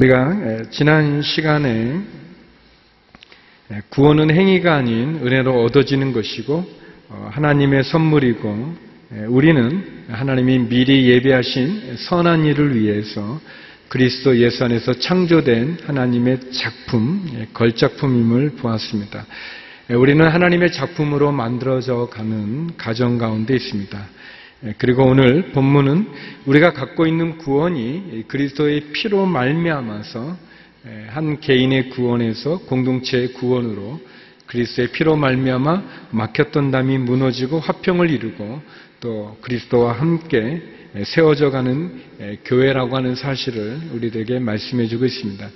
우리가 지난 시간에 구원은 행위가 아닌 은혜로 얻어지는 것이고 어, 하나님의 선물이고 우리는 하나님이 미리 예배하신 선한 일을 위해서 그리스도 예수 안에서 창조된 하나님의 작품, 걸작품임을 보았습니다. 우리는 하나님의 작품으로 만들어져 가는 가정 가운데 있습니다. 그리고 오늘 본문은 우리가 갖고 있는 구원이 그리스도의 피로 말미암아서 한 개인의 구원에서 공동체의 구원으로 그리스도의 피로 말미암아 막혔던 담이 무너지고 화평을 이루고 또 그리스도와 함께 세워져 가는 교회라고 하는 사실을 우리들에게 말씀해 주고 있습니다.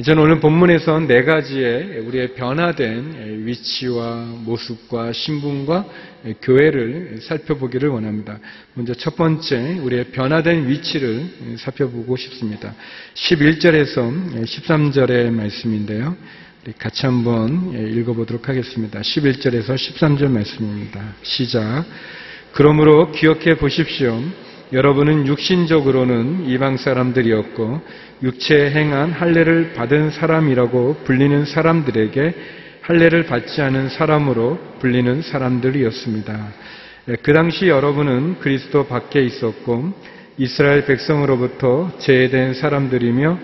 저는 오늘 본문에서 네 가지의 우리의 변화된 위치와 모습과 신분과 교회를 살펴보기를 원합니다. 먼저 첫 번째 우리의 변화된 위치를 살펴보고 싶습니다. 11절에서 13절의 말씀인데요. 같이 한번 읽어보도록 하겠습니다. 11절에서 13절 말씀입니다. 시작. 그러므로 기억해 보십시오. 여러분은 육신적으로는 이방 사람들이었고 육체에 행한 할례를 받은 사람이라고 불리는 사람들에게 할례를 받지 않은 사람으로 불리는 사람들이었습니다. 그 당시 여러분은 그리스도 밖에 있었고 이스라엘 백성으로부터 제외된 사람들이며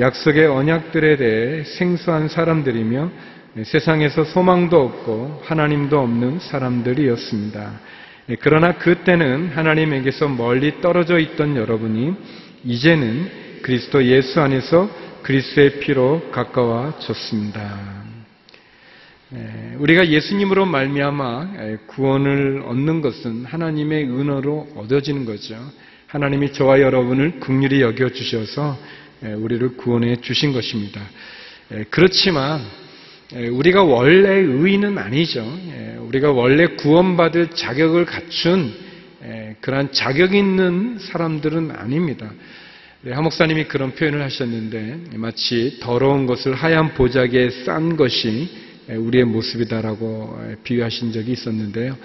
약속의 언약들에 대해 생소한 사람들이며 세상에서 소망도 없고 하나님도 없는 사람들이었습니다. 그러나 그때는 하나님에게서 멀리 떨어져 있던 여러분이 이제는 그리스도 예수 안에서 그리스도의 피로 가까워졌습니다. 우리가 예수님으로 말미암아 구원을 얻는 것은 하나님의 은혜로 얻어지는 거죠. 하나님이 저와 여러분을 긍휼히 여겨 주셔서 우리를 구원해 주신 것입니다. 그렇지만 우리가 원래 의인은 아니죠. 우리가 원래 구원받을 자격을 갖춘 그러한 자격 있는 사람들은 아닙니다. 하 목사님이 그런 표현을 하셨는데 마치 더러운 것을 하얀 보자기에 싼 것이 우리의 모습이다라고 비유하신 적이 있었는데요.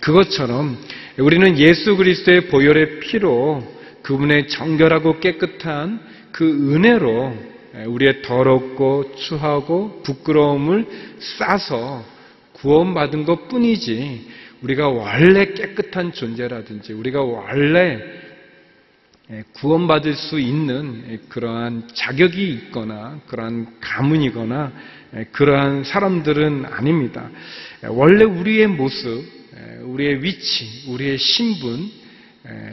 그것처럼 우리는 예수 그리스도의 보혈의 피로 그분의 정결하고 깨끗한 그 은혜로 우리의 더럽고 추하고 부끄러움을 싸서 구원받은 것 뿐이지 우리가 원래 깨끗한 존재라든지 우리가 원래 구원받을 수 있는 그러한 자격이 있거나 그러한 가문이거나 그러한 사람들은 아닙니다. 원래 우리의 모습, 우리의 위치, 우리의 신분,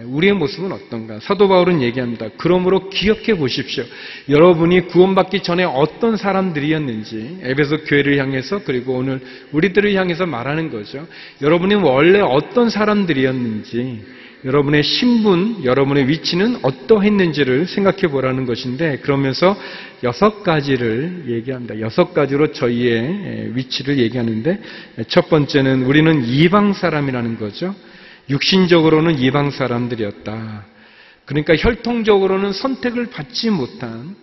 우리의 모습은 어떤가? 사도 바울은 얘기합니다. 그러므로 기억해 보십시오. 여러분이 구원받기 전에 어떤 사람들이었는지 에베소 교회를 향해서 그리고 오늘 우리들을 향해서 말하는 거죠. 여러분이 원래 어떤 사람들이었는지 여러분의 신분, 여러분의 위치는 어떠했는지를 생각해 보라는 것인데 그러면서 여섯 가지를 얘기합니다. 여섯 가지로 저희의 위치를 얘기하는데 첫 번째는 우리는 이방 사람이라는 거죠. 육신적으로는 이방 사람들이었다. 그러니까 혈통적으로는 선택을 받지 못한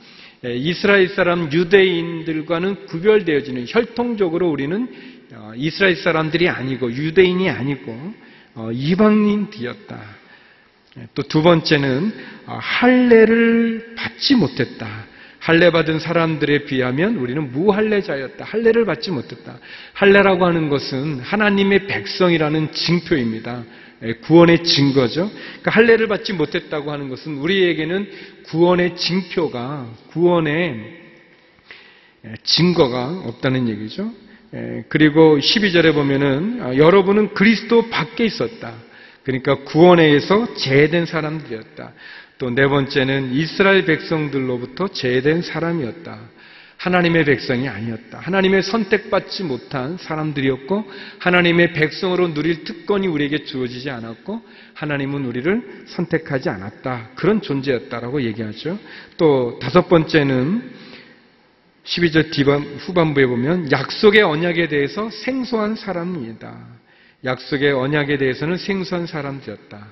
이스라엘 사람 유대인들과는 구별되어지는 혈통적으로 우리는 어, 이스라엘 사람들이 아니고 유대인이 아니고 어, 이방인이었다. 또 두 번째는 어, 할례를 받지 못했다. 할례 받은 사람들에 비하면 우리는 무할례자였다. 할례를 받지 못했다. 할례라고 하는 것은 하나님의 백성이라는 징표입니다. 예, 구원의 증거죠. 그러니까 할례를 받지 못했다고 하는 것은 우리에게는 구원의 징표가 구원의 예, 증거가 없다는 얘기죠. 예, 그리고 12절에 보면은 아, 여러분은 그리스도 밖에 있었다. 그러니까 구원에 의해서 제된 사람들이었다. 또 네 번째는 이스라엘 백성들로부터 제된 사람이었다. 하나님의 백성이 아니었다. 하나님의 선택받지 못한 사람들이었고 하나님의 백성으로 누릴 특권이 우리에게 주어지지 않았고 하나님은 우리를 선택하지 않았다. 그런 존재였다라고 얘기하죠. 또 다섯 번째는 12절 후반부에 보면 약속의 언약에 대해서 생소한 사람이다. 약속의 언약에 대해서는 생소한 사람이었다.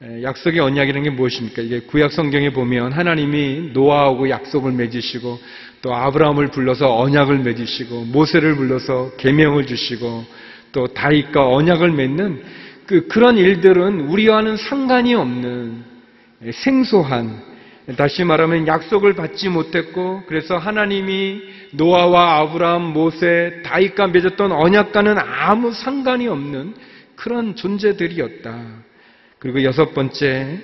약속의 언약이라는 게 무엇입니까? 이게 구약 성경에 보면 하나님이 노아하고 약속을 맺으시고 또 아브라함을 불러서 언약을 맺으시고 모세를 불러서 계명을 주시고 또 다윗과 언약을 맺는 그 그런 일들은 우리와는 상관이 없는 생소한 다시 말하면 약속을 받지 못했고 그래서 하나님이 노아와 아브라함, 모세, 다윗과 맺었던 언약과는 아무 상관이 없는 그런 존재들이었다. 그리고 여섯 번째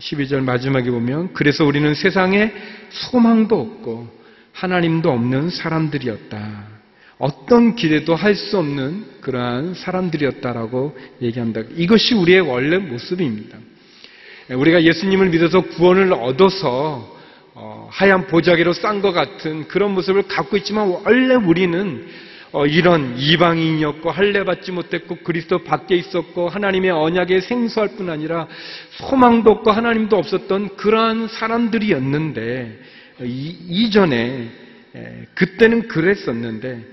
12절 마지막에 보면 그래서 우리는 세상에 소망도 없고 하나님도 없는 사람들이었다. 어떤 기대도 할 수 없는 그러한 사람들이었다라고 얘기한다. 이것이 우리의 원래 모습입니다. 우리가 예수님을 믿어서 구원을 얻어서 어, 하얀 보자기로 싼 것 같은 그런 모습을 갖고 있지만 원래 우리는 어, 이런 이방인이었고 할례 받지 못했고 그리스도 밖에 있었고 하나님의 언약에 생소할 뿐 아니라 소망도 없고 하나님도 없었던 그러한 사람들이었는데 이, 전에 그때는 그랬었는데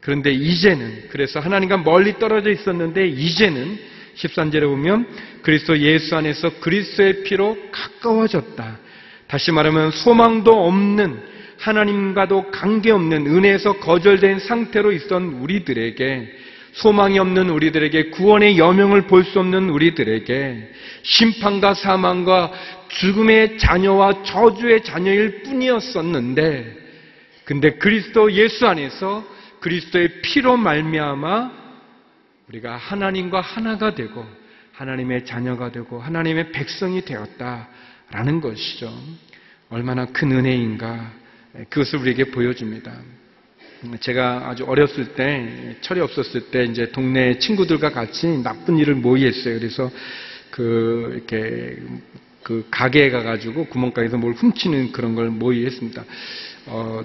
그런데 이제는 그래서 하나님과 멀리 떨어져 있었는데 이제는 13절에 보면 그리스도 예수 안에서 그리스도의 피로 가까워졌다. 다시 말하면 소망도 없는 하나님과도 관계없는 은혜에서 거절된 상태로 있던 우리들에게 소망이 없는 우리들에게 구원의 여명을 볼 수 없는 우리들에게 심판과 사망과 죽음의 자녀와 저주의 자녀일 뿐이었었는데 근데 그리스도 예수 안에서 그리스도의 피로 말미암아 우리가 하나님과 하나가 되고 하나님의 자녀가 되고 하나님의 백성이 되었다라는 것이죠. 얼마나 큰 은혜인가 그것을 우리에게 보여줍니다. 제가 아주 어렸을 때 철이 없었을 때 이제 동네 친구들과 같이 나쁜 일을 모의 했어요. 그래서 그 이렇게 그 가게에 가가지고 구멍가게에서 뭘 훔치는 그런 걸 모의 했습니다. 어,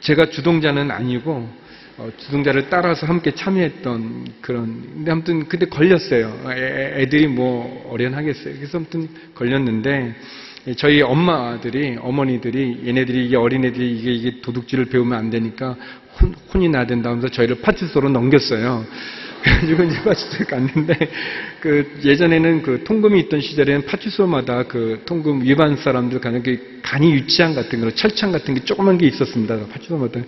제가 주동자는 아니고 어, 주동자를 따라서 함께 참여했던 그런 근데 아무튼 그때 걸렸어요. 애, 들이 뭐 어련하겠어요. 그래서 아무튼 걸렸는데 저희 엄마들이 어머니들이 얘네들이 이게 어린애들이 이게 이게 도둑질을 배우면 안 되니까 혼, 혼이 나야 된다면서 저희를 파출소로 넘겼어요. 그래가지고 이제 파출소에 갔는데, 그, 예전에는 그 통금이 있던 시절에는 파출소마다 그 통금 위반 사람들 간에 그 간이 유치한 같은 거, 철창 같은 게 조그만 게 있었습니다. 파출소마다.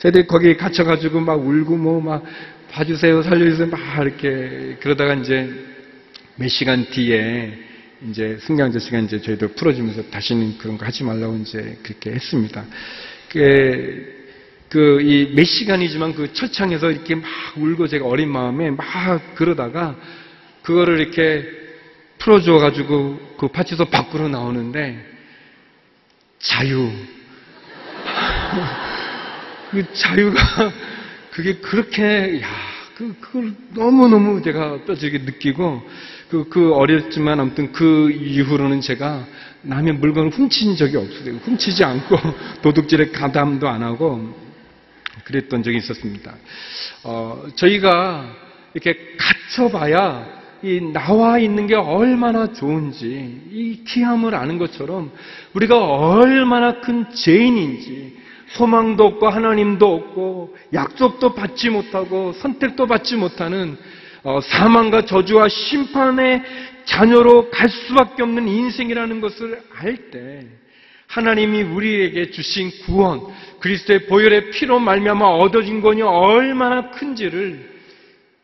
저희들이 거기 갇혀가지고 막 울고 뭐 막 봐주세요, 살려주세요, 막 이렇게 그러다가 이제 몇 시간 뒤에 이제 승강자 시간 이제 저희들 풀어주면서 다시는 그런 거 하지 말라고 이제 그렇게 했습니다. 그, 그 이 몇 시간이지만 그 철창에서 이렇게 막 울고 제가 어린 마음에 막 그러다가 그거를 이렇게 풀어줘 가지고 그 파치소 밖으로 나오는데 자유 그 자유가 그게 그렇게 야 그, 그걸 너무너무 제가 뼈저리게 느끼고, 그, 그 어렸지만 아무튼 그 이후로는 제가 남의 물건을 훔친 적이 없어요. 훔치지 않고 도둑질에 가담도 안 하고 그랬던 적이 있었습니다. 어, 저희가 이렇게 갇혀봐야 이 나와 있는 게 얼마나 좋은지 이 귀함을 아는 것처럼 우리가 얼마나 큰 죄인인지 소망도 없고 하나님도 없고 약속도 받지 못하고 선택도 받지 못하는 어, 사망과 저주와 심판의 자녀로 갈 수밖에 없는 인생이라는 것을 알 때 하나님이 우리에게 주신 구원, 그리스도의 보혈의 피로 말미암아 얻어진 권이 얼마나 큰지를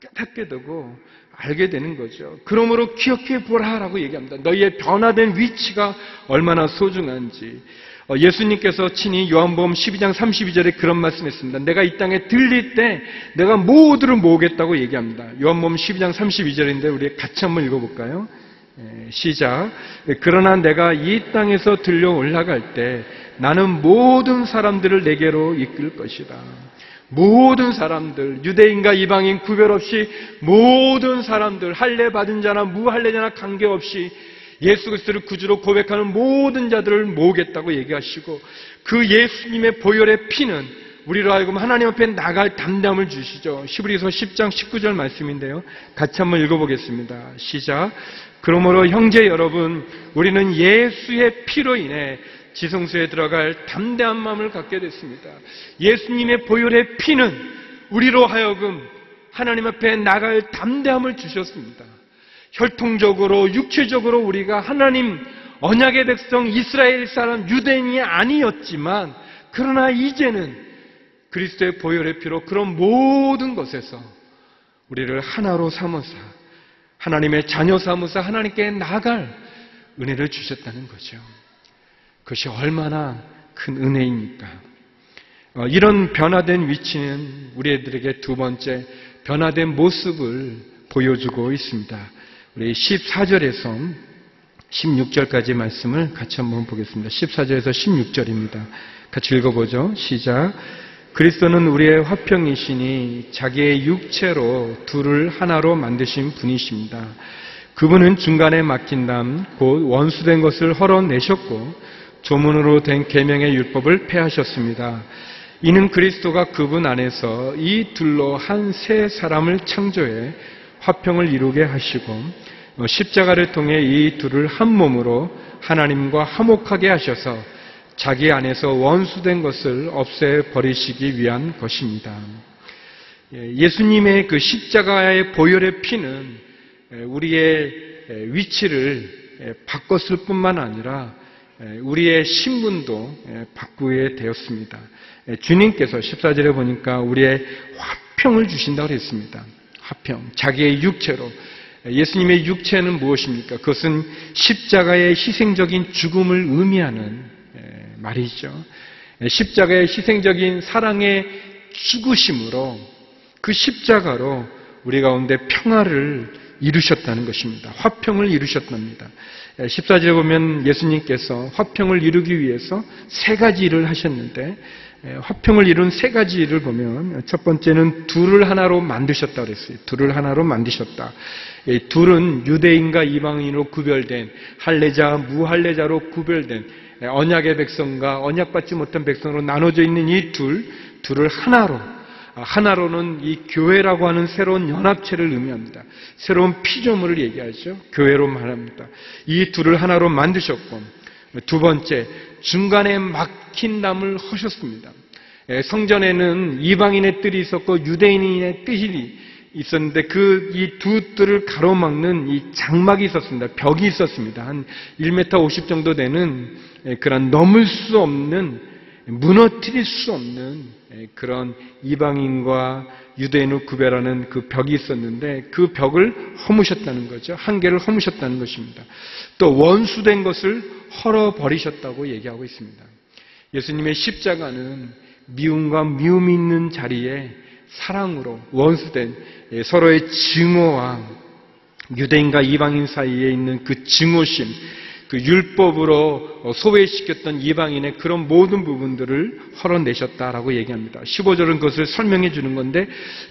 깨닫게 되고 알게 되는 거죠. 그러므로 기억해 보라라고 얘기합니다. 너희의 변화된 위치가 얼마나 소중한지. 어, 예수님께서 친히 요한복음 12장 32절에 그런 말씀했습니다. 내가 이 땅에 들릴 때 내가 모두를 모으겠다고 얘기합니다. 요한복음 12장 32절인데 우리 같이 한번 읽어볼까요? 예, 시작. 그러나 내가 이 땅에서 들려 올라갈 때 나는 모든 사람들을 내게로 이끌 것이다. 모든 사람들, 유대인과 이방인 구별 없이 모든 사람들, 할례 받은 자나 무할례자나 관계없이 예수 그리스도를 구주로 고백하는 모든 자들을 모으겠다고 얘기하시고 그 예수님의 보혈의 피는 우리로 하여금 하나님 앞에 나갈 담담을 주시죠. 시브리서 10장 19절 말씀인데요. 같이 한번 읽어보겠습니다. 시작. 그러므로 형제 여러분, 우리는 예수의 피로 인해 지성소에 들어갈 담대한 마음을 갖게 됐습니다. 예수님의 보혈의 피는 우리로 하여금 하나님 앞에 나갈 담대함을 주셨습니다. 혈통적으로 육체적으로 우리가 하나님 언약의 백성 이스라엘 사람 유대인이 아니었지만 그러나 이제는 그리스도의 보혈의 피로 그런 모든 것에서 우리를 하나로 삼으사 하나님의 자녀 삼으사 하나님께 나갈 은혜를 주셨다는 거죠. 그것이 얼마나 큰 은혜입니까? 어, 이런 변화된 위치는 우리들에게 두 번째 변화된 모습을 보여주고 있습니다. 우리 14절에서 16절까지 말씀을 같이 한번 보겠습니다. 14절에서 16절입니다. 같이 읽어보죠. 시작. 그리스도는 우리의 화평이시니 자기의 육체로 둘을 하나로 만드신 분이십니다. 그분은 중간에 막힌 담, 곧 원수된 것을 헐어내셨고, 조문으로 된 계명의 율법을 폐하셨습니다. 이는 그리스도가 그분 안에서 이 둘로 한 세 사람을 창조해 화평을 이루게 하시고, 어, 십자가를 통해 이 둘을 한 몸으로 하나님과 화목하게 하셔서 자기 안에서 원수된 것을 없애 버리시기 위한 것입니다. 예, 예수님의 그 십자가의 보혈의 피는 우리의 위치를 바꿨을 뿐만 아니라 우리의 신분도 바꾸게 되었습니다. 주님께서 14절에 보니까 우리의 화평을 주신다고 했습니다. 화평. 자기의 육체로. 예수님의 육체는 무엇입니까? 그것은 십자가의 희생적인 죽음을 의미하는 말이죠. 십자가의 희생적인 사랑의 죽으심으로 그 십자가로 우리 가운데 평화를 이루셨다는 것입니다. 화평을 이루셨답니다. 14절에 보면 예수님께서 화평을 이루기 위해서 세 가지 일을 하셨는데 화평을 이룬 세 가지 일을 보면 첫 번째는 둘을 하나로 만드셨다 그랬어요. 둘을 하나로 만드셨다. 둘은 유대인과 이방인으로 구별된 할례자, 무할례자로 구별된 언약의 백성과 언약받지 못한 백성으로 나눠져 있는 이 둘, 둘을 하나로 하나로는 이 교회라고 하는 새로운 연합체를 의미합니다. 새로운 피조물을 얘기하죠. 교회로 말합니다. 이 둘을 하나로 만드셨고 두 번째 중간에 막힌 담을 허셨습니다. 성전에는 이방인의 뜰이 있었고 유대인의 뜰이 있었는데 그 이 두 뜰을 가로막는 이 장막이 있었습니다. 벽이 있었습니다. 한 1m 50 정도 되는 그런 넘을 수 없는 무너뜨릴 수 없는 그런 이방인과 유대인을 구별하는 그 벽이 있었는데 그 벽을 허무셨다는 거죠. 한계를 허무셨다는 것입니다. 또 원수된 것을 헐어버리셨다고 얘기하고 있습니다. 예수님의 십자가는 미움과 미움이 있는 자리에 사랑으로 원수된 서로의 증오와 유대인과 이방인 사이에 있는 그 증오심, 그 율법으로 소외시켰던 이방인의 그런 모든 부분들을 헐어내셨다라고 얘기합니다. 15절은 그것을 설명해 주는 건데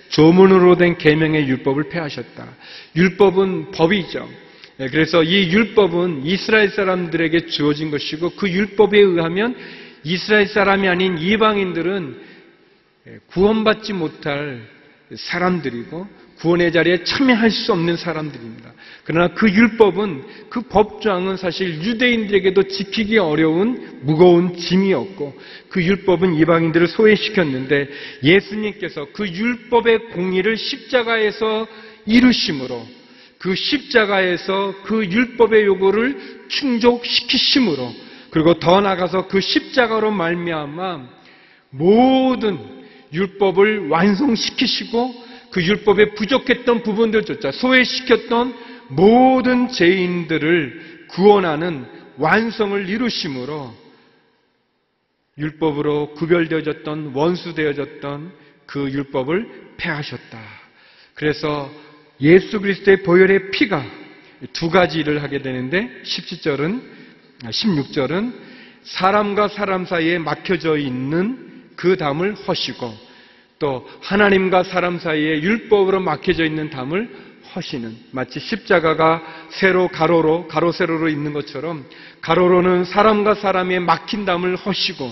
조문으로 된 계명의 율법을 폐하셨다. 율법은 법이죠. 그래서 이 율법은 이스라엘 사람들에게 주어진 것이고 그 율법에 의하면 이스라엘 사람이 아닌 이방인들은 구원받지 못할 사람들이고 구원의 자리에 참여할 수 없는 사람들입니다. 그러나 그 율법은 그 법조항은 사실 유대인들에게도 지키기 어려운 무거운 짐이었고 그 율법은 이방인들을 소외시켰는데 예수님께서 그 율법의 공의를 십자가에서 이루심으로 그 십자가에서 그 율법의 요구를 충족시키심으로 그리고 더 나아가서 그 십자가로 말미암아 모든 율법을 완성시키시고 그 율법에 부족했던 부분들조차 소외시켰던 모든 죄인들을 구원하는 완성을 이루심으로 율법으로 구별되어졌던 원수되어졌던 그 율법을 폐하셨다. 그래서 예수 그리스도의 보혈의 피가 두 가지 일을 하게 되는데 17절은 16절은 사람과 사람 사이에 막혀져 있는 그 담을 허시고 또 하나님과 사람 사이에 율법으로 막혀져 있는 담을 허시는 마치 십자가가 세로 가로로 가로 세로로 있는 것처럼 가로로는 사람과 사람의 막힌 담을 허시고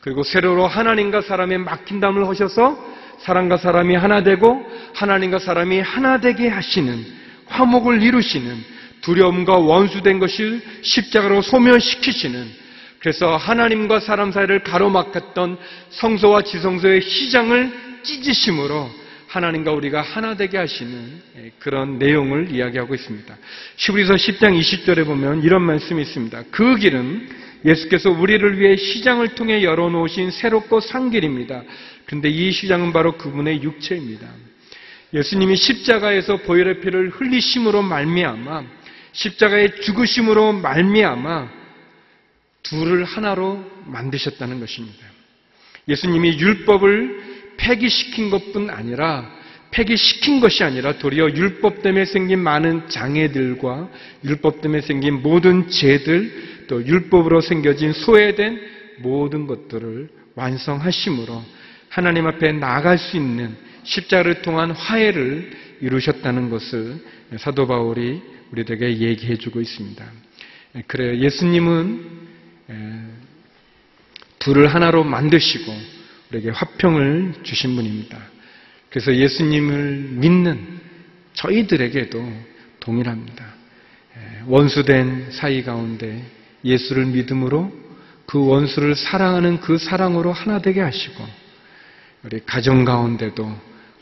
그리고 세로로 하나님과 사람의 막힌 담을 허셔서 사람과 사람이 하나 되고 하나님과 사람이 하나 되게 하시는 화목을 이루시는 두려움과 원수된 것을 십자가로 소멸시키시는 그래서 하나님과 사람 사이를 가로막았던 성소와 지성소의 시장을 찢으심으로 하나님과 우리가 하나 되게 하시는 그런 내용을 이야기하고 있습니다. 시브리서 10장 20절에 보면 이런 말씀이 있습니다. 그 길은 예수께서 우리를 위해 시장을 통해 열어놓으신 새롭고 산 길입니다. 그런데 이 시장은 바로 그분의 육체입니다. 예수님이 십자가에서 보혈의 피를 흘리심으로 말미암아 십자가의 죽으심으로 말미암아 둘을 하나로 만드셨다는 것입니다. 예수님이 율법을 폐기시킨 것뿐 아니라 폐기시킨 것이 아니라 도리어 율법 때문에 생긴 많은 장애들과 율법 때문에 생긴 모든 죄들 또 율법으로 생겨진 소외된 모든 것들을 완성하심으로 하나님 앞에 나아갈 수 있는 십자를 통한 화해를 이루셨다는 것을 사도 바울이 우리들에게 얘기해 주고 있습니다. 그래요. 예수님은 둘을 하나로 만드시고 우리에게 화평을 주신 분입니다. 그래서 예수님을 믿는 저희들에게도 동일합니다. 원수된 사이 가운데 예수를 믿음으로 그 원수를 사랑하는 그 사랑으로 하나 되게 하시고 우리 가정 가운데도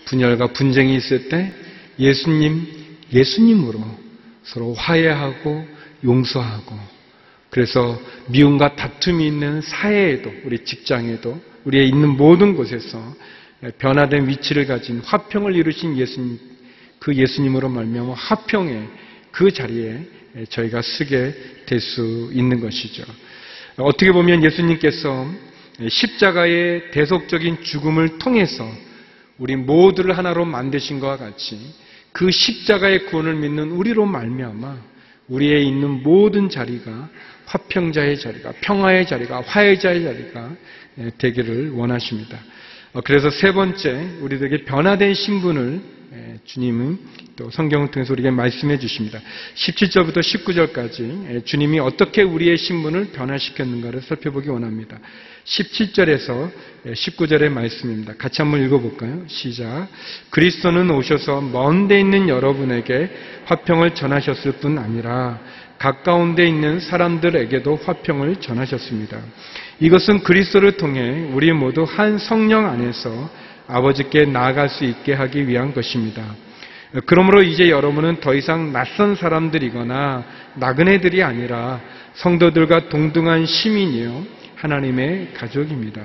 분열과 분쟁이 있을 때 예수님, 예수님으로 서로 화해하고 용서하고 그래서 미움과 다툼이 있는 사회에도 우리 직장에도 우리의 있는 모든 곳에서 변화된 위치를 가진 화평을 이루신 예수님 그 예수님으로 말미암아 화평의 그 자리에 저희가 쓰게 될 수 있는 것이죠. 어떻게 보면 예수님께서 십자가의 대속적인 죽음을 통해서 우리 모두를 하나로 만드신 것과 같이 그 십자가의 구원을 믿는 우리로 말미암아 우리에 있는 모든 자리가 화평자의 자리가 평화의 자리가 화해자의 자리가 되기를 원하십니다. 어, 그래서 세 번째 우리들에게 변화된 신분을 주님은 또 성경을 통해서 우리에게 말씀해 주십니다. 17절부터 19절까지 주님이 어떻게 우리의 신분을 변화시켰는가를 살펴보기 원합니다. 17절에서 19절의 말씀입니다. 같이 한번 읽어볼까요? 시작. 그리스도는 오셔서 먼데 있는 여러분에게 화평을 전하셨을 뿐 아니라 가까운 데 있는 사람들에게도 화평을 전하셨습니다. 이것은 그리스도를 통해 우리 모두 한 성령 안에서 아버지께 나아갈 수 있게 하기 위한 것입니다. 그러므로 이제 여러분은 더 이상 낯선 사람들이거나 나그네들이 아니라 성도들과 동등한 시민이요 하나님의 가족입니다.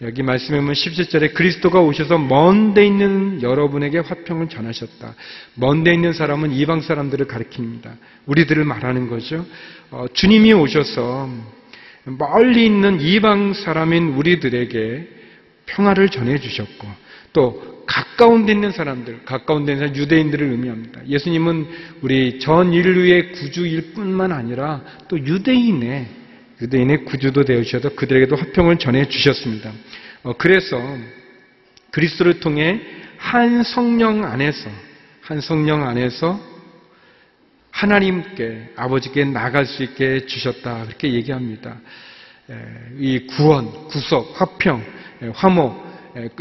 여기 말씀에 보면 17절에 그리스도가 오셔서 먼 데 있는 여러분에게 화평을 전하셨다. 먼 데 있는 사람은 이방 사람들을 가리킵니다. 우리들을 말하는 거죠. 어, 주님이 오셔서 멀리 있는 이방 사람인 우리들에게 평화를 전해주셨고 또 가까운 데 있는 사람들, 가까운 데 있는 유대인들을 의미합니다. 예수님은 우리 전 인류의 구주일 뿐만 아니라 또 유대인의 유대인의 구주도 되으셔서 그들에게도 화평을 전해 주셨습니다. 어, 그래서 그리스도를 통해 한 성령 안에서 한 성령 안에서 하나님께 아버지께 나갈 수 있게 주셨다 그렇게 얘기합니다. 이 구원, 구속, 화평, 화목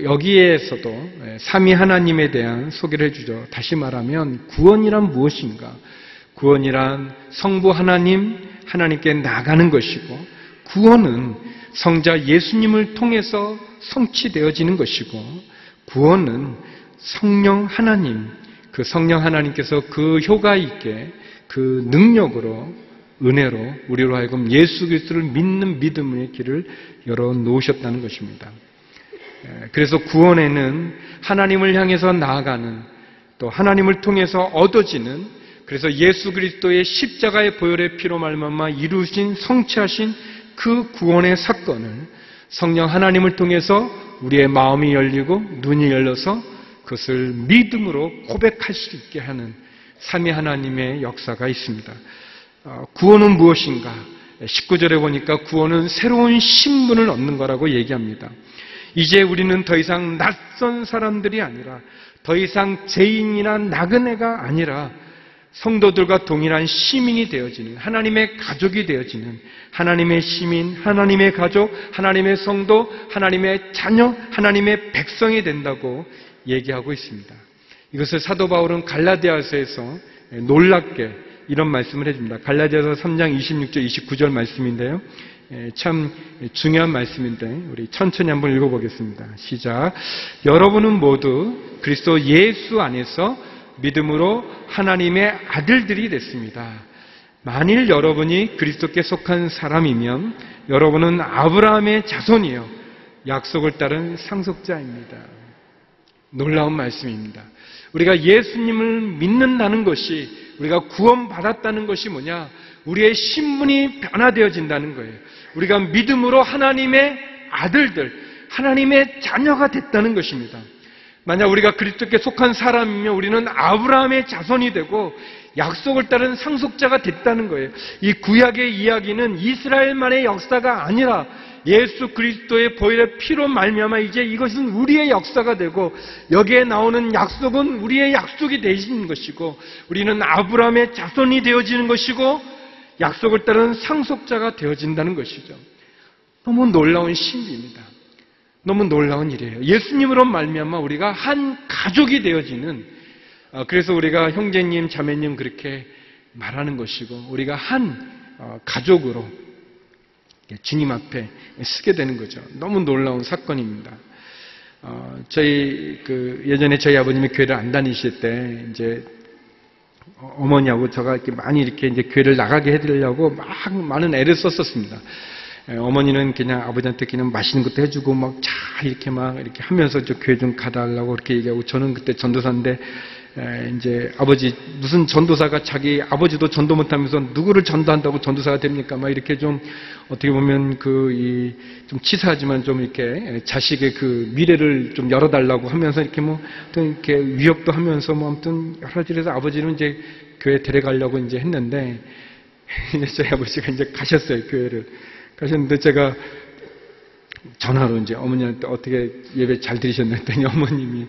여기에서도 삼위 하나님에 대한 소개를 해주죠. 다시 말하면 구원이란 무엇인가? 구원이란 성부 하나님, 하나님께 나가는 것이고 구원은 성자 예수님을 통해서 성취되어지는 것이고 구원은 성령 하나님, 그 성령 하나님께서 그 효과 있게 그 능력으로 은혜로 우리로 하여금 예수 그리스도를 믿는 믿음의 길을 열어 놓으셨다는 것입니다. 그래서 구원에는 하나님을 향해서 나아가는 또 하나님을 통해서 얻어지는 그래서 예수 그리스도의 십자가의 보혈의 피로 말미암아 이루신 성취하신 그 구원의 사건을 성령 하나님을 통해서 우리의 마음이 열리고 눈이 열려서 그것을 믿음으로 고백할 수 있게 하는 삼위 하나님의 역사가 있습니다. 어, 구원은 무엇인가? 19절에 보니까 구원은 새로운 신분을 얻는 거라고 얘기합니다. 이제 우리는 더 이상 낯선 사람들이 아니라 더 이상 죄인이나 나그네가 아니라 성도들과 동일한 시민이 되어지는 하나님의 가족이 되어지는 하나님의 시민, 하나님의 가족, 하나님의 성도, 하나님의 자녀, 하나님의 백성이 된다고 얘기하고 있습니다. 이것을 사도 바울은 갈라디아서에서 놀랍게 이런 말씀을 해줍니다. 갈라디아서 3장 26절, 29절 말씀인데요. 참 중요한 말씀인데 우리 천천히 한번 읽어보겠습니다. 시작. 여러분은 모두 그리스도 예수 안에서 믿음으로 하나님의 아들들이 됐습니다. 만일 여러분이 그리스도께 속한 사람이면 여러분은 아브라함의 자손이요 약속을 따른 상속자입니다. 놀라운 말씀입니다. 우리가 예수님을 믿는다는 것이 우리가 구원받았다는 것이 뭐냐? 우리의 신분이 변화되어진다는 거예요. 우리가 믿음으로 하나님의 아들들, 하나님의 자녀가 됐다는 것입니다. 만약 우리가 그리스도께 속한 사람이면 우리는 아브라함의 자손이 되고 약속을 따른 상속자가 됐다는 거예요. 이 구약의 이야기는 이스라엘만의 역사가 아니라 예수 그리스도의 보혈의 피로 말미암아 이제 이것은 우리의 역사가 되고 여기에 나오는 약속은 우리의 약속이 되시는 것이고 우리는 아브라함의 자손이 되어지는 것이고 약속을 따른 상속자가 되어진다는 것이죠. 너무 놀라운 신비입니다. 너무 놀라운 일이에요. 예수님으로 말미암아 우리가 한 가족이 되어지는 어, 그래서 우리가 형제님, 자매님 그렇게 말하는 것이고 우리가 한 어, 가족으로 주님 앞에 쓰게 되는 거죠. 너무 놀라운 사건입니다. 어, 저희 그 예전에 저희 아버님이 교회를 안 다니실 때 이제 어머니하고 저가 이렇게 많이 이렇게 이제 교회를 나가게 해드리려고 막 많은 애를 썼었습니다. 에, 어머니는 그냥 아버지한테 그냥 맛있는 것도 해주고 막자 이렇게 막 이렇게 하면서 저 교회 좀 가달라고 그렇게 얘기하고 저는 그때 전도사인데 에, 이제 아버지 무슨 전도사가 자기 아버지도 전도 못하면서 누구를 전도한다고 전도사가 됩니까? 막 이렇게 좀 어떻게 보면 그 이 좀 치사하지만 좀 이렇게 자식의 그 미래를 좀 열어달라고 하면서 이렇게 뭐 어떤 이렇게 위협도 하면서 뭐 아무튼 여러 가지로 해서 아버지는 이제 교회 데려가려고 이제 했는데 이제 저희 아버지가 이제 가셨어요 교회를 가셨는데 제가 전화로 이제 어머니한테 어떻게 예배 잘 들으셨나 했더니 어머님이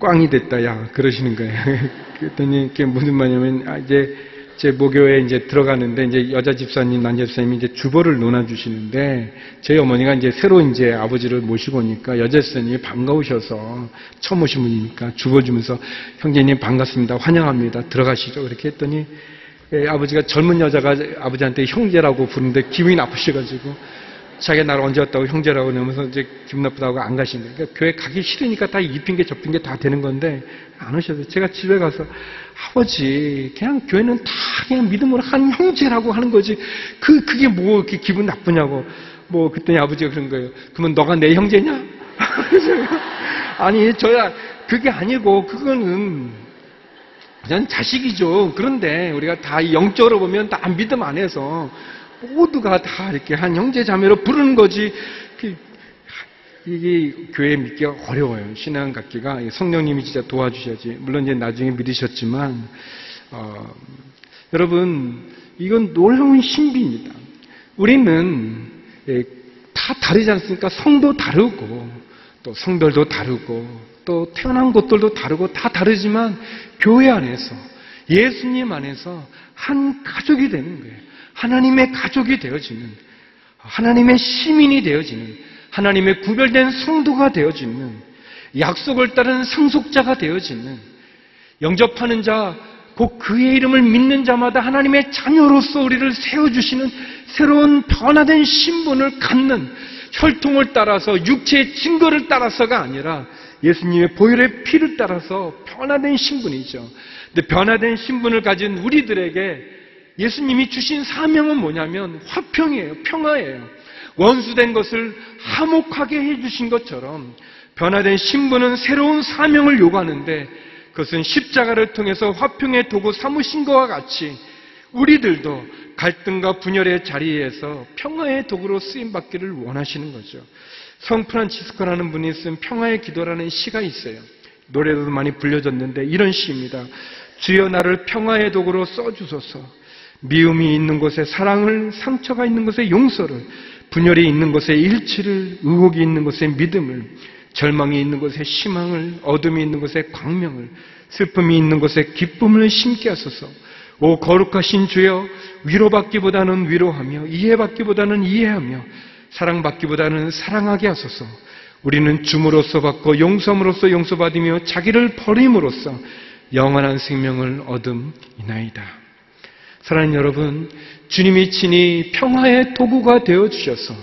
꽝이 됐다, 야, 그러시는 거예요. 그랬더니 그게 무슨 말이냐면, 아, 이제 제 모교에 이제 들어가는데, 이제 여자 집사님, 남자 집사님이 이제 주보를 논아 주시는데, 저희 어머니가 이제 새로 이제 아버지를 모시고 오니까 여자 집사님이 반가우셔서 처음 오신 분이니까 주보 주면서, 형제님 반갑습니다. 환영합니다. 들어가시죠. 그렇게 했더니, 예, 아버지가 젊은 여자가 아버지한테 형제라고 부르는데 기분이 나쁘셔가지고, 자기가 나를 언제 왔다고 형제라고 내면서 이제 기분 나쁘다고 안 가신 거예요. 그러니까 교회 가기 싫으니까 다 이 핑계 저 핑계 다 되는 건데 안 오셔서 제가 집에 가서 아버지 그냥 교회는 다 그냥 믿음으로 한 형제라고 하는 거지 그 그게 뭐 이렇게 기분 나쁘냐고 뭐 그랬더니 아버지가 그런 거예요. 그러면 너가 내 형제냐? 아니 저야 그게 아니고 그거는 그냥 자식이죠. 그런데 우리가 다 영적으로 보면 다 믿음 안에서 모두가 다 이렇게 한 형제 자매로 부르는 거지. 그, 이게 교회 믿기가 어려워요. 신앙 갖기가 성령님이 진짜 도와주셔야지. 물론 이제 나중에 믿으셨지만 어, 여러분 이건 놀라운 신비입니다. 우리는 예, 다 다르지 않습니까? 성도 다르고 또 성별도 다르고 또 태어난 곳들도 다르고 다 다르지만 교회 안에서 예수님 안에서 한 가족이 되는 거예요. 하나님의 가족이 되어지는 하나님의 시민이 되어지는 하나님의 구별된 성도가 되어지는 약속을 따른 상속자가 되어지는 영접하는 자, 곧 그의 이름을 믿는 자마다 하나님의 자녀로서 우리를 세워주시는 새로운 변화된 신분을 갖는 혈통을 따라서 육체의 증거를 따라서가 아니라 예수님의 보혈의 피를 따라서 변화된 신분이죠. 근데 변화된 신분을 가진 우리들에게 예수님이 주신 사명은 뭐냐면 화평이에요. 평화예요. 원수된 것을 화목하게 해주신 것처럼 변화된 신분은 새로운 사명을 요구하는데 그것은 십자가를 통해서 화평의 도구 삼으신 것과 같이 우리들도 갈등과 분열의 자리에서 평화의 도구로 쓰임받기를 원하시는 거죠. 성 프란치스코라는 분이 쓴 평화의 기도라는 시가 있어요. 노래도 많이 불려졌는데 이런 시입니다. 주여 나를 평화의 도구로 써주소서. 미움이 있는 곳에 사랑을, 상처가 있는 곳에 용서를, 분열이 있는 곳에 일치를, 의혹이 있는 곳에 믿음을, 절망이 있는 곳에 희망을, 어둠이 있는 곳에 광명을, 슬픔이 있는 곳에 기쁨을 심게 하소서. 오 거룩하신 주여 위로받기보다는 위로하며 이해받기보다는 이해하며 사랑받기보다는 사랑하게 하소서. 우리는 줌으로써 받고 용서함으로써 용서받으며 자기를 버림으로써 영원한 생명을 얻음이나이다. 사랑하는 여러분, 주님이 친히 평화의 도구가 되어 주셔서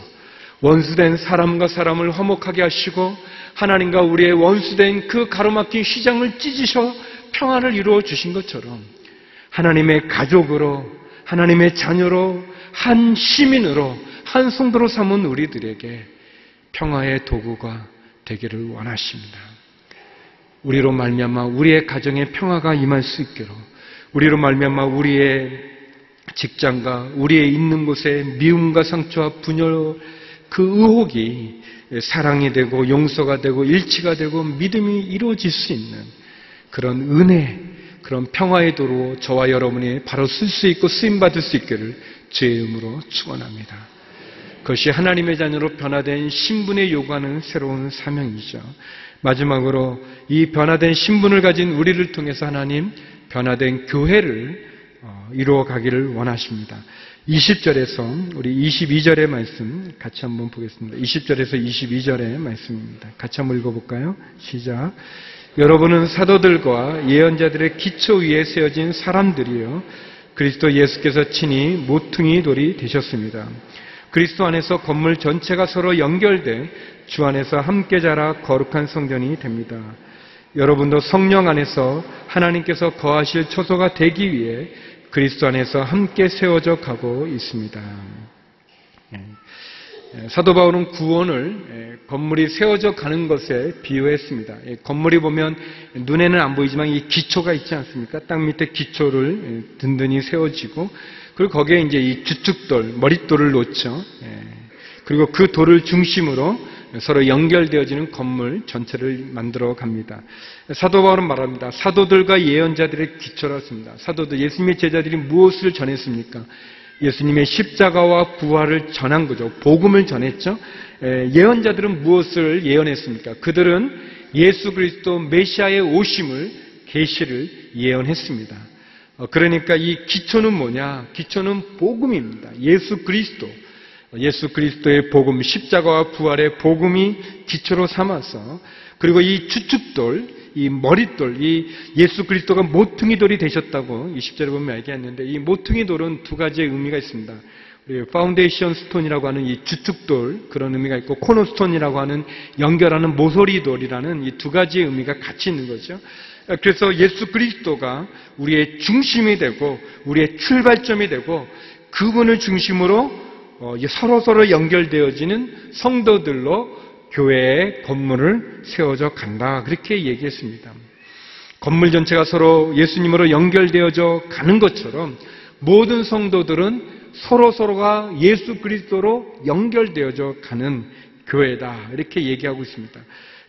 원수된 사람과 사람을 화목하게 하시고 하나님과 우리의 원수된 그 가로막힌 휘장을 찢으셔 평화를 이루어 주신 것처럼 하나님의 가족으로 하나님의 자녀로 한 시민으로 한 성도로 삼은 우리들에게 평화의 도구가 되기를 원하십니다. 우리로 말미암아 우리의 가정에 평화가 임할 수 있기로 우리로 말미암아 우리의 직장과 우리의 있는 곳에 미움과 상처와 분열, 그 의혹이 사랑이 되고 용서가 되고 일치가 되고 믿음이 이루어질 수 있는 그런 은혜, 그런 평화의 도로 저와 여러분이 바로 쓸 수 있고 쓰임 받을 수 있기를 주의 이름으로 축원합니다. 그것이 하나님의 자녀로 변화된 신분에 요구하는 새로운 사명이죠. 마지막으로 이 변화된 신분을 가진 우리를 통해서 하나님 변화된 교회를 어, 이루어 가기를 원하십니다. 20절에서 우리 22절의 말씀 같이 한번 보겠습니다. 20절에서 22절의 말씀입니다. 같이 한번 읽어볼까요? 시작. 여러분은 사도들과 예언자들의 기초 위에 세워진 사람들이요. 그리스도 예수께서 친히 모퉁이 돌이 되셨습니다. 그리스도 안에서 건물 전체가 서로 연결돼 주 안에서 함께 자라 거룩한 성전이 됩니다. 여러분도 성령 안에서 하나님께서 거하실 초소가 되기 위해 그리스도 안에서 함께 세워져 가고 있습니다. 예. 예, 사도 바울은 구원을 예, 건물이 세워져 가는 것에 비유했습니다. 건물이 보면 눈에는 안 보이지만 이 기초가 있지 않습니까? 땅 밑에 기초를 든든히 세워지고 그리고 거기에 이제 이 주축돌, 머릿돌을 놓죠. 그리고 그 돌을 중심으로 서로 연결되어지는 건물 전체를 만들어 갑니다. 사도 바울은 말합니다. 사도들과 예언자들의 기초라습니다. 사도들, 예수님의 제자들이 무엇을 전했습니까? 예수님의 십자가와 부활을 전한 거죠. 복음을 전했죠. 예언자들은 무엇을 예언했습니까? 그들은 예수 그리스도 메시아의 오심을 계시를 예언했습니다. 어, 그러니까 이 기초는 뭐냐? 기초는 복음입니다. 예수 그리스도. 예수 그리스도의 복음, 십자가와 부활의 복음이 기초로 삼아서 그리고 이 주춧돌, 이 머릿돌, 이 예수 그리스도가 모퉁이 돌이 되셨다고 20절에 보면 얘기했는데 이 모퉁이 돌은 두 가지의 의미가 있습니다. foundation stone이라고 하는 이 주춧돌 그런 의미가 있고 cornerstone이라고 하는 연결하는 모서리 돌이라는 이 두 가지의 의미가 같이 있는 거죠. 그래서 예수 그리스도가 우리의 중심이 되고 우리의 출발점이 되고 그분을 중심으로 어, 서로 서로 연결되어지는 성도들로 교회의 건물을 세워져 간다. 그렇게 얘기했습니다. 건물 전체가 서로 예수님으로 연결되어져 가는 것처럼 모든 성도들은 서로 서로가 예수 그리스도로 연결되어져 가는 교회다. 이렇게 얘기하고 있습니다.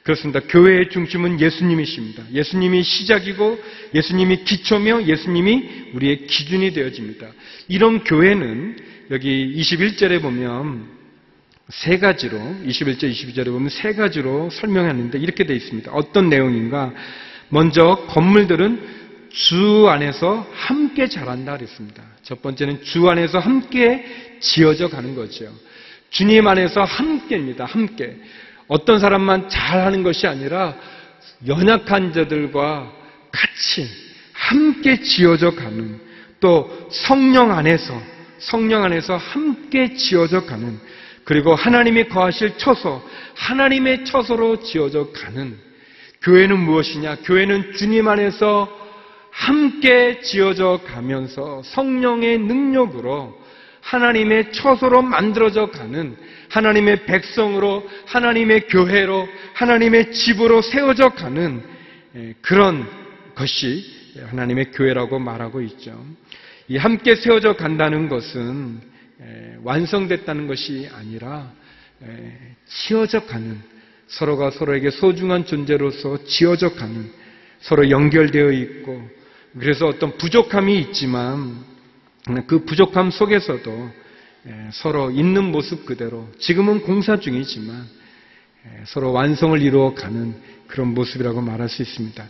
그렇습니다. 교회의 중심은 예수님이십니다. 예수님이 시작이고 예수님이 기초며 예수님이 우리의 기준이 되어집니다. 이런 교회는 여기 21절에 보면 세 가지로 21절 22절에 보면 세 가지로 설명하는데 이렇게 되어 있습니다. 어떤 내용인가? 먼저 건물들은 주 안에서 함께 자란다 그랬습니다. 첫 번째는 주 안에서 함께 지어져 가는 거죠. 주님 안에서 함께입니다. 함께. 어떤 사람만 잘하는 것이 아니라 연약한 자들과 같이 함께 지어져 가는 또 성령 안에서 성령 안에서 함께 지어져 가는 그리고 하나님이 거하실 처소, 하나님의 처소로 지어져 가는 교회는 무엇이냐? 교회는 주님 안에서 함께 지어져 가면서 성령의 능력으로 하나님의 처소로 만들어져 가는 하나님의 백성으로 하나님의 교회로 하나님의 집으로 세워져 가는 예, 그런 것이 하나님의 교회라고 말하고 있죠. 이 함께 세워져 간다는 것은 완성됐다는 것이 아니라 지어져 가는 서로가 서로에게 소중한 존재로서 지어져 가는 서로 연결되어 있고 그래서 어떤 부족함이 있지만 그 부족함 속에서도 서로 있는 모습 그대로 지금은 공사 중이지만 서로 완성을 이루어 가는 그런 모습이라고 말할 수 있습니다.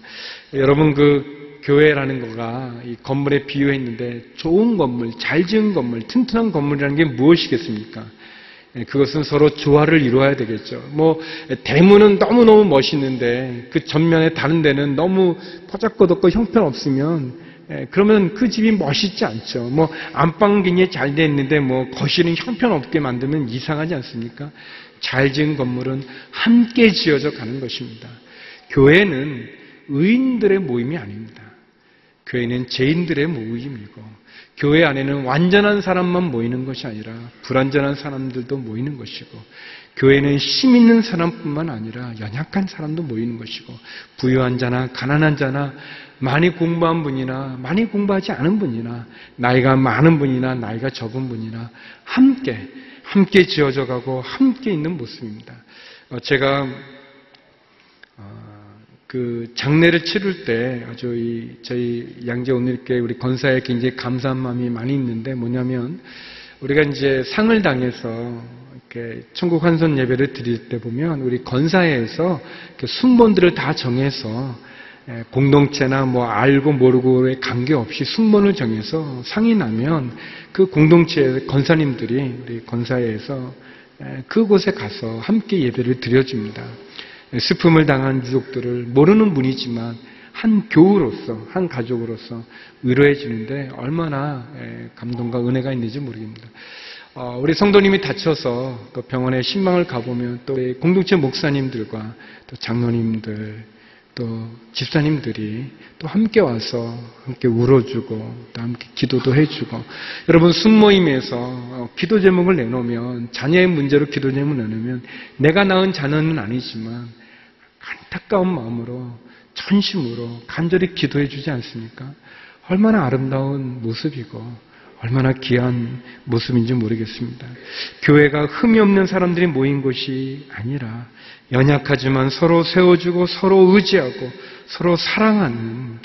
여러분 그 교회라는 거가 이 건물에 비유했는데 좋은 건물, 잘 지은 건물, 튼튼한 건물이라는 게 무엇이겠습니까? 예, 그것은 서로 조화를 이루어야 되겠죠. 뭐 대문은 너무너무 멋있는데 그 전면에 다른 데는 너무 포작거덕고 형편없으면 예, 그러면 그 집이 멋있지 않죠. 뭐 안방 굉장히 잘 돼 있는데 뭐 거실은 형편없게 만들면 이상하지 않습니까? 잘 지은 건물은 함께 지어져 가는 것입니다. 교회는 의인들의 모임이 아닙니다. 교회는 죄인들의 모임이고 교회 안에는 완전한 사람만 모이는 것이 아니라 불완전한 사람들도 모이는 것이고 교회는 힘 있는 사람뿐만 아니라 연약한 사람도 모이는 것이고 부유한 자나 가난한 자나 많이 공부한 분이나 많이 공부하지 않은 분이나 나이가 많은 분이나 나이가 적은 분이나 함께 함께 지어져 가고 함께 있는 모습입니다. 어, 제가 어, 그 장례를 치를 때 저희 저희 양재 오늘께 우리 건사에 굉장히 감사한 마음이 많이 있는데 뭐냐면 우리가 이제 상을 당해서 이렇게 천국 환선 예배를 드릴 때 보면 우리 건사에서 순번들을 다 정해서 예, 공동체나 뭐 알고 모르고의 관계없이 순번을 정해서 상이 나면 그 공동체 건사님들이 우리 건사에서 예, 그곳에 가서 함께 예배를 드려줍니다. 예, 슬픔을 당한 유족들을 모르는 분이지만 한 교우로서, 한 가족으로서 의로해 주는데 얼마나 감동과 은혜가 있는지 모르겠습니다. 어, 우리 성도님이 다쳐서 그 병원에 신방을 가보면 또 공동체 목사님들과 또 장로님들, 또 집사님들이 또 함께 와서 함께 울어주고 또 함께 기도도 해주고 여러분 순모임에서 어, 기도 제목을 내놓으면 자녀의 문제로 기도 제목을 내놓으면 내가 낳은 자녀는 아니지만 안타까운 마음으로 전심으로 간절히 기도해 주지 않습니까? 얼마나 아름다운 모습이고 얼마나 귀한 모습인지 모르겠습니다. 교회가 흠이 없는 사람들이 모인 곳이 아니라 연약하지만 서로 세워주고 서로 의지하고 서로 사랑하는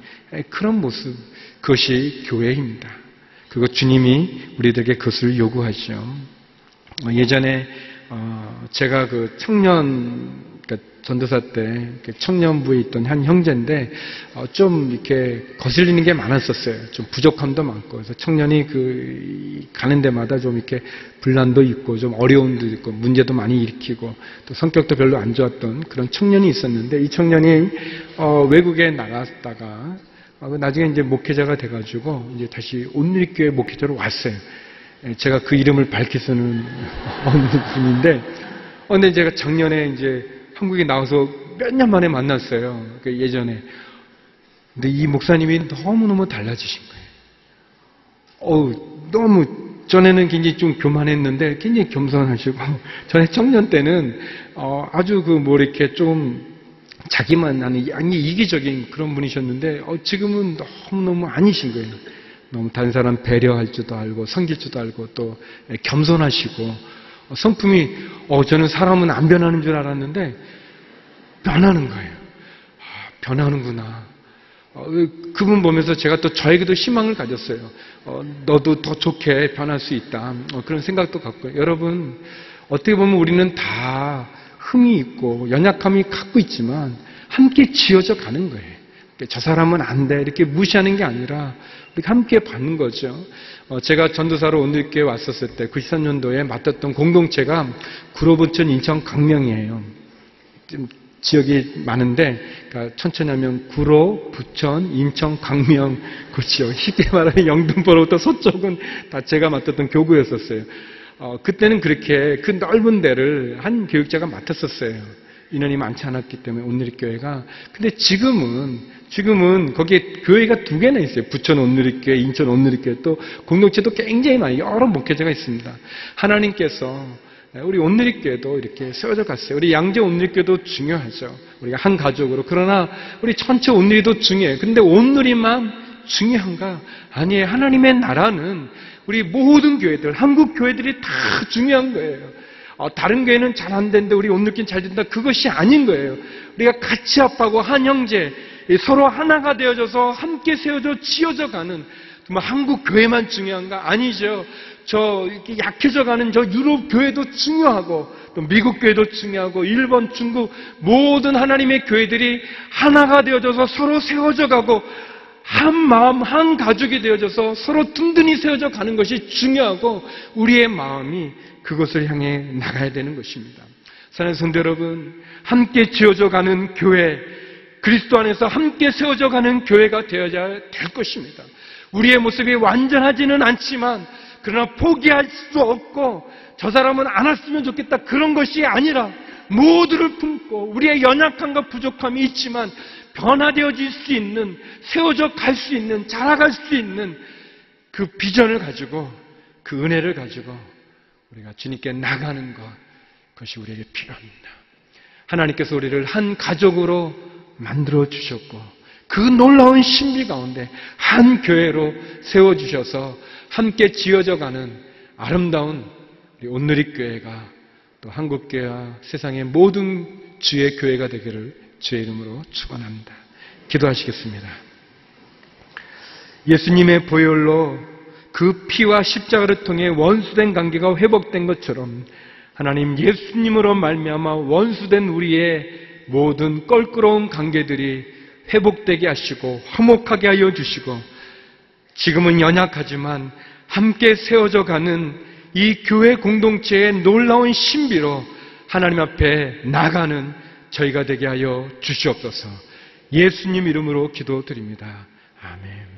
그런 모습, 그것이 교회입니다. 그것 주님이 우리들에게 그것을 요구하죠. 예전에 어, 제가 그 청년 전도사 때 청년부에 있던 한 형제인데 어, 좀 이렇게 거슬리는 게 많았었어요. 좀 부족함도 많고 그래서 청년이 그 가는 데마다 좀 이렇게 분란도 있고 좀 어려움도 있고 문제도 많이 일으키고 또 성격도 별로 안 좋았던 그런 청년이 있었는데 이 청년이 어, 외국에 나갔다가 어, 나중에 이제 목회자가 돼가지고 이제 다시 온누리교회 목회자로 왔어요. 예, 제가 그 이름을 밝힐 수는 없는 분인데, 어, 근데 제가 작년에 이제 한국에 나와서 몇 년 만에 만났어요. 그 예전에. 근데 이 목사님이 너무너무 달라지신 거예요. 어우, 너무, 전에는 굉장히 좀 교만했는데 굉장히 겸손하시고, 전에 청년 때는, 어, 아주 그 뭐 이렇게 좀 자기만 하는 아니 이기적인 그런 분이셨는데, 어, 지금은 너무너무 아니신 거예요. 너무 다른 사람 배려할 줄도 알고, 섬길 줄도 알고, 또 겸손하시고, 어, 성품이 어 저는 사람은 안 변하는 줄 알았는데 변하는 거예요. 아, 변하는구나. 어, 그분 보면서 제가 또 저에게도 희망을 가졌어요. 어, 너도 더 좋게 변할 수 있다. 어, 그런 생각도 갖고 여러분 어떻게 보면 우리는 다 흠이 있고 연약함이 갖고 있지만 함께 지어져 가는 거예요. 저 사람은 안 돼. 이렇게 무시하는 게 아니라 이렇게 함께 받는 거죠. 어, 제가 전도사로 온누리교회 왔었을 때 93년도에 맡았던 공동체가 구로부천 인천 강명이에요. 좀 지역이 많은데 그러니까 천천히 하면 구로, 부천, 인천, 강명 그 지역 쉽게 말하면 영등포로부터 서쪽은 다 제가 맡았던 교구였었어요. 어, 그때는 그렇게 그 넓은 데를 한 교육자가 맡았었어요. 인원이 많지 않았기 때문에 온누리교회가 근데 지금은 지금은 거기에 교회가 두 개나 있어요. 부천 온누리교회, 인천 온누리교회 또 공동체도 굉장히 많이 여러 목회자가 있습니다. 하나님께서 우리 온누리교회도 이렇게 세워져 갔어요. 우리 양재 온누리교회도 중요하죠. 우리가 한 가족으로 그러나 우리 전체 온누리도 중요해요. 근데 온누리만 중요한가? 아니에요. 하나님의 나라는 우리 모든 교회들, 한국 교회들이 다 중요한 거예요. 어, 다른 교회는 잘안 되는데 우리 온누리교회는 잘 된다. 그것이 아닌 거예요. 우리가 같이 합하고 한 형제, 서로 하나가 되어져서 함께 세워져 지어져 가는 정말 한국 교회만 중요한가? 아니죠. 저 이렇게 약해져 가는 저 유럽 교회도 중요하고 또 미국 교회도 중요하고 일본, 중국 모든 하나님의 교회들이 하나가 되어져서 서로 세워져 가고 한 마음, 한 가족이 되어져서 서로 든든히 세워져 가는 것이 중요하고 우리의 마음이 그것을 향해 나가야 되는 것입니다. 사랑하는 성도 여러분, 함께 지어져 가는 교회, 그리스도 안에서 함께 세워져 가는 교회가 되어야 될 것입니다. 우리의 모습이 완전하지는 않지만 그러나 포기할 수 없고 저 사람은 안 왔으면 좋겠다 그런 것이 아니라 모두를 품고 우리의 연약함과 부족함이 있지만 변화되어질 수 있는 세워져 갈 수 있는 자라갈 수 있는 그 비전을 가지고 그 은혜를 가지고 우리가 주님께 나가는 것 그것이 우리에게 필요합니다. 하나님께서 우리를 한 가족으로 만들어 주셨고 그 놀라운 신비 가운데 한 교회로 세워 주셔서 함께 지어져 가는 아름다운 우리 온누리 교회가 또 한국 교회와 세상의 모든 주의 교회가 되기를 주의 이름으로 축원합니다. 기도하시겠습니다. 예수님의 보혈로 그 피와 십자가를 통해 원수된 관계가 회복된 것처럼 하나님 예수님으로 말미암아 원수된 우리의 모든 껄끄러운 관계들이 회복되게 하시고 화목하게 하여 주시고 지금은 연약하지만 함께 세워져 가는 이 교회 공동체의 놀라운 신비로 하나님 앞에 나가는 저희가 되게 하여 주시옵소서. 예수님 이름으로 기도드립니다. 아멘.